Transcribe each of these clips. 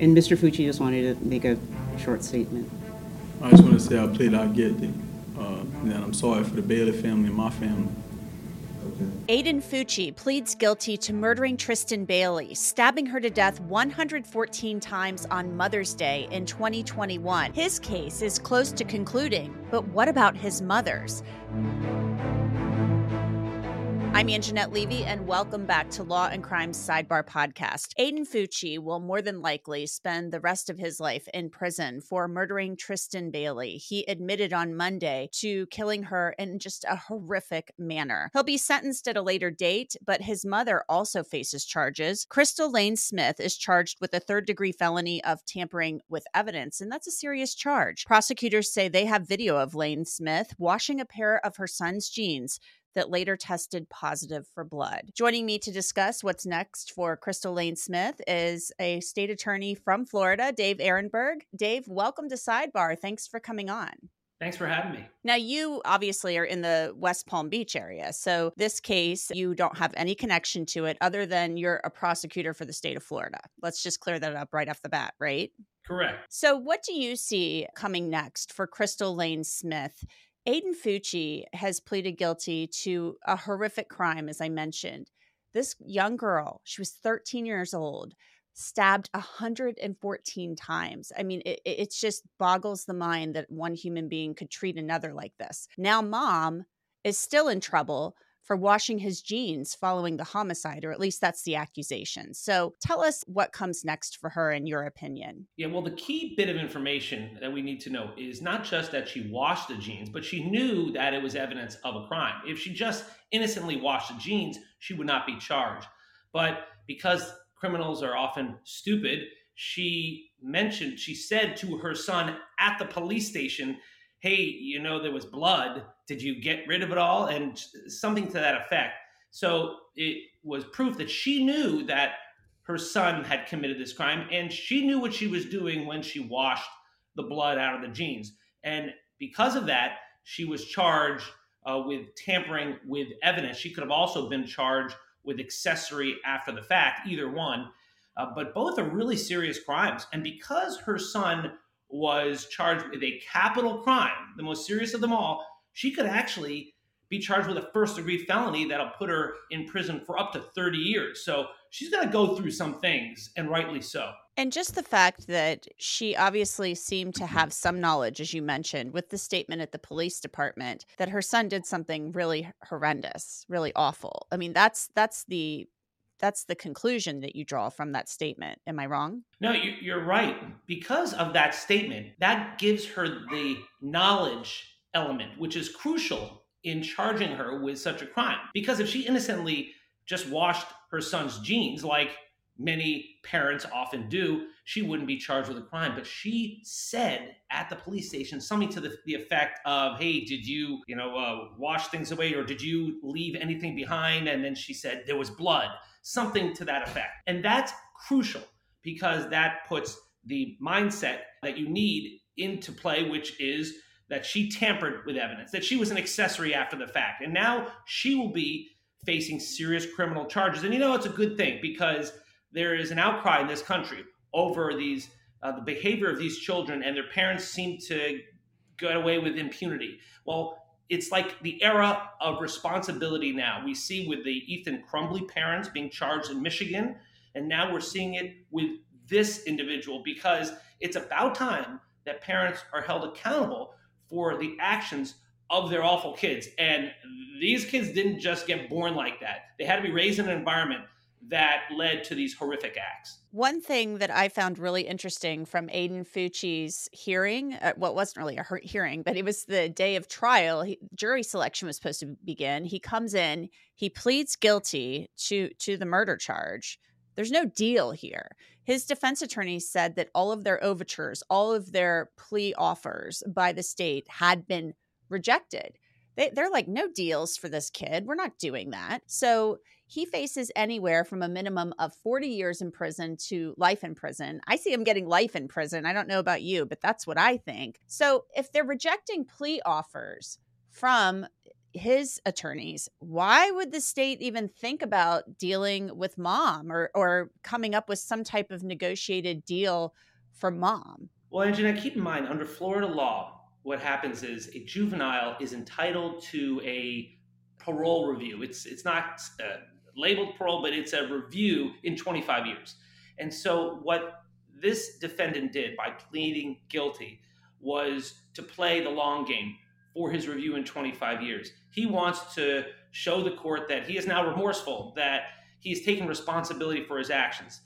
And Mr. Fucci just wanted to make a short statement. I just want to say I plead out guilty. Uh, and I'm sorry for the Bailey family and my family. Aiden Fucci pleads guilty to murdering Tristyn Bailey, stabbing her to death 114 times on Mother's Day in 2021. His case is close to concluding, but what about his mother's? I'm Angenette Levy, and welcome back to Law and Crime Sidebar Podcast. Aiden Fucci will more than likely spend the rest of his life in prison for murdering Tristyn Bailey. He admitted on Monday to killing her in just a horrific manner. He'll be sentenced at a later date, but his mother also faces charges. Crystal Lane Smith is charged with a third degree felony of tampering with evidence, and that's a serious charge. Prosecutors say they have video of Lane Smith washing a pair of her son's jeans that later tested positive for blood. Joining me to discuss what's next for Crystal Lane Smith is a state attorney from Florida, Dave Aronberg. Dave, welcome to Sidebar. Thanks for coming on. Thanks for having me. Now, you obviously are in the West Palm Beach area. So, this case, you don't have any connection to it other than you're a prosecutor for the state of Florida. Let's just clear that up right off the bat, right? Correct. So, what do you see coming next for Crystal Lane Smith Aiden Fucci has pleaded guilty to a horrific crime, as I mentioned. This young girl, she was 13 years old, stabbed 114 times. I mean, it, it just boggles the mind that one human being could treat another like this. Now, mom is still in trouble for washing his jeans following the homicide, or at least that's the accusation. So tell us what comes next for her, in your opinion. Yeah, well, the key bit of information that we need to know is not just that she washed the jeans, but she knew that it was evidence of a crime. If she just innocently washed the jeans, she would not be charged. But because criminals are often stupid, she mentioned, she said to her son at the police station, Hey, you know, there was blood did you get rid of it all? And something to that effect. So it was proof that she knew that her son had committed this crime and she knew what she was doing when she washed the blood out of the jeans. And because of that, she was charged uh, with tampering with evidence. She could have also been charged with accessory after the fact, either one. Uh, but both are really serious crimes. And because her son was charged with a capital crime, the most serious of them all, she could actually be charged with a first degree felony that'll put her in prison for up to 30 years. So she's going to go through some things, and rightly so. And just the fact that she obviously seemed to have some knowledge, as you mentioned, with the statement at the police department that her son did something really horrendous, really awful. I mean, that's that's the that's the conclusion that you draw from that statement. Am I wrong? No, you're right. Because of that statement, that gives her the knowledge element, which is crucial in charging her with such a crime. Because if she innocently just washed her son's jeans, like many parents often do, she wouldn't be charged with a crime. But she said at the police station something to the, the effect of, "Hey, did you, you know, uh, wash things away, or did you leave anything behind?" And then she said there was blood, something to that effect. And that's crucial because that puts the mindset that you need into play, which is that she tampered with evidence, that she was an accessory after the fact. And now she will be facing serious criminal charges. And you know, it's a good thing because there is an outcry in this country over these uh, the behavior of these children, and their parents seem to get away with impunity. Well, it's like the era of responsibility now. We see with the Ethan Crumbley parents being charged in Michigan, and now we're seeing it with this individual because it's about time that parents are held accountable for the actions of their awful kids. And these kids didn't just get born like that. They had to be raised in an environment that led to these horrific acts. One thing that I found really interesting from Aiden Fucci's hearing, uh, well, wasn't really a hearing, but it was the day of trial. He, jury selection was supposed to begin. He comes in, he pleads guilty to to the murder charge. There's no deal here. His defense attorney said that all of their overtures, all of their plea offers by the state had been rejected. They, they're like, no deals for this kid. We're not doing that. So he faces anywhere from a minimum of 40 years in prison to life in prison. I see him getting life in prison. I don't know about you, but that's what I think. So if they're rejecting plea offers from his attorneys, why would the state even think about dealing with mom or, or coming up with some type of negotiated deal for mom? Well, Angenette, keep in mind, under Florida law, what happens is a juvenile is entitled to a parole review. It's it's not uh, labeled parole, but it's a review in 25 years. And so what this defendant did by pleading guilty was to play the long game for his review in 25 years. He wants to show the court that he is now remorseful, that he's taken responsibility for his actions.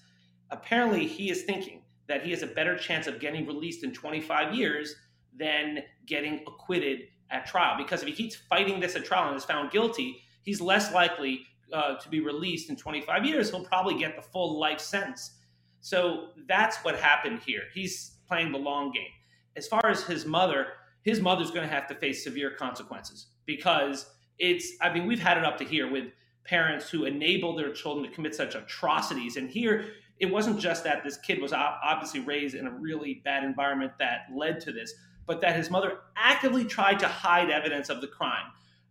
Apparently, he is thinking that he has a better chance of getting released in 25 years than getting acquitted at trial. Because if he keeps fighting this at trial and is found guilty, he's less likely uh, to be released in 25 years. He'll probably get the full life sentence. So that's what happened here. He's playing the long game. As far as his mother, his mother's going to have to face severe consequences because it's, I mean, we've had it up to here with parents who enable their children to commit such atrocities. And here, it wasn't just that this kid was obviously raised in a really bad environment that led to this, but that his mother actively tried to hide evidence of the crime,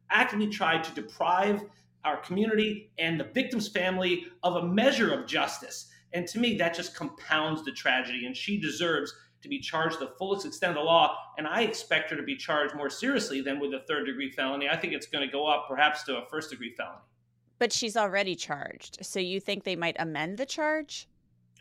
actively tried to deprive our community and the victim's family of a measure of justice. And to me, that just compounds the tragedy. And she deserves to be charged the fullest extent of the law. And I expect her to be charged more seriously than with a third degree felony. I think it's going to go up perhaps to a first degree felony. But she's already charged. So you think they might amend the charge?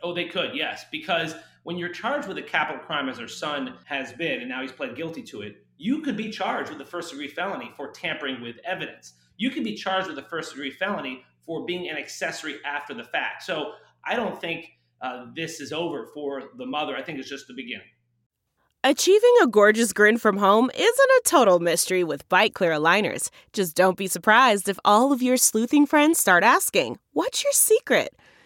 Oh, they could, yes. Because when you're charged with a capital crime, as her son has been, and now he's pled guilty to it, you could be charged with a first degree felony for tampering with evidence. You could be charged with a first degree felony for being an accessory after the fact. So I don't think uh, this is over for the mother. I think it's just the beginning. Achieving a gorgeous grin from home isn't a total mystery with Byte clear aligners. Just don't be surprised if all of your sleuthing friends start asking, What's your secret?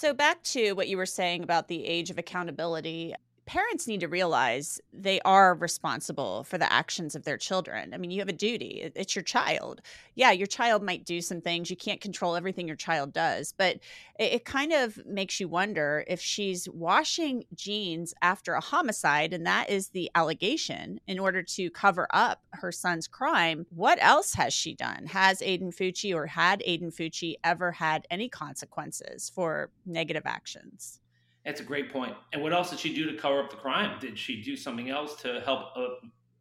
So, back to what you were saying about the age of accountability parents need to realize they are responsible for the actions of their children. I mean, you have a duty, it's your child. Yeah, your child might do some things. You can't control everything your child does, but it, it kind of makes you wonder if she's washing jeans after a homicide, and that is the allegation in order to cover up her son's crime. What else has she done? Has Aiden Fucci or had Aiden Fucci ever had any consequences for negative actions? That's a great point. And what else did she do to cover up the crime? Did she do something else to help uh,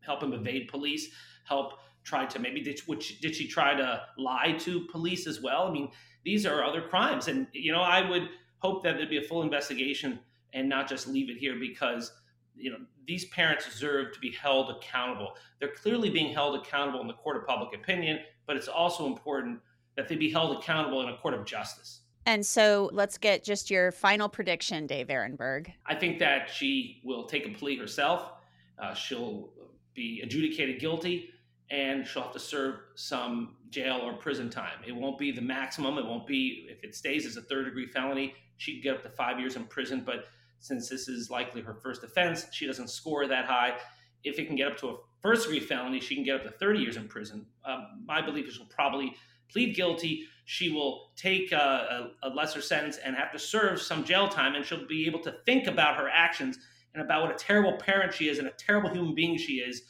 help him evade police? Help try to maybe did did she try to lie to police as well? I mean, these are other crimes, and you know, I would hope that there'd be a full investigation and not just leave it here because you know these parents deserve to be held accountable. They're clearly being held accountable in the court of public opinion, but it's also important that they be held accountable in a court of justice. And so let's get just your final prediction, Dave Aronberg. I think that she will take a plea herself. Uh, she'll be adjudicated guilty and she'll have to serve some jail or prison time. It won't be the maximum. It won't be, if it stays as a third degree felony, she could get up to five years in prison. But since this is likely her first offense, she doesn't score that high. If it can get up to a first degree felony, she can get up to 30 years in prison. Um, my belief is she'll probably plead guilty she will take a, a, a, lesser sentence and have to serve some jail time, and she'll be able to think about her actions and about what a terrible parent she is and a terrible human being she is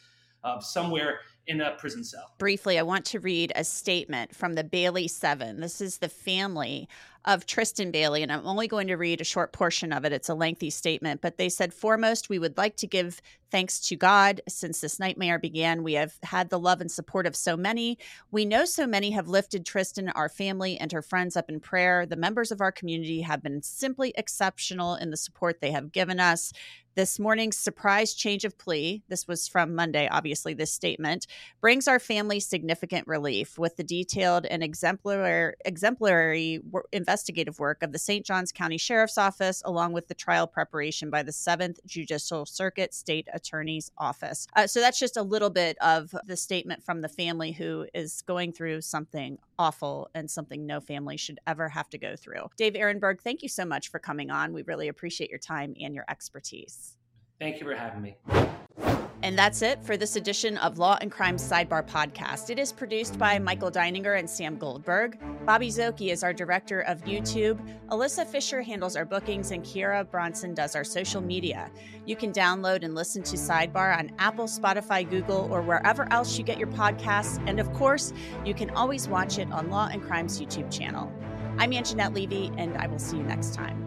uh, somewhere in a prison cell. Briefly, I want to read a statement from the Bailey Seven. This is the family of Tristyn Bailey, and I'm only going to read a short portion of it. It's a lengthy statement, but they said, Foremost, we would like to give thanks to God. Since this nightmare began, we have had the love and support of so many. We know so many have lifted Tristyn, our family, and her friends up in prayer. The members of our community have been simply exceptional in the support they have given us. This morning's surprise change of plea, this was from Monday, obviously, this statement, brings our family significant relief with the detailed and exemplary, exemplary investigative work of the St. Johns County Sheriff's Office, along with the trial preparation by the 7th Judicial Circuit State Attorney's Office. Uh, so that's just a little bit of the statement from the family who is going through something awful and something no family should ever have to go through. Dave Aronberg, thank you so much for coming on. We really appreciate your time and your expertise. Thank you for having me. And that's it for this edition of Law and Crime Sidebar podcast. It is produced by Michael Deininger and Sam Goldberg. Bobby Szoke is our director of YouTube. Alyssa Fisher handles our bookings, and Kiera Bronson does our social media. You can download and listen to Sidebar on Apple, Spotify, Google, or wherever else you get your podcasts. And of course, you can always watch it on Law and Crime's YouTube channel. I'm Angenette Levy, and I will see you next time.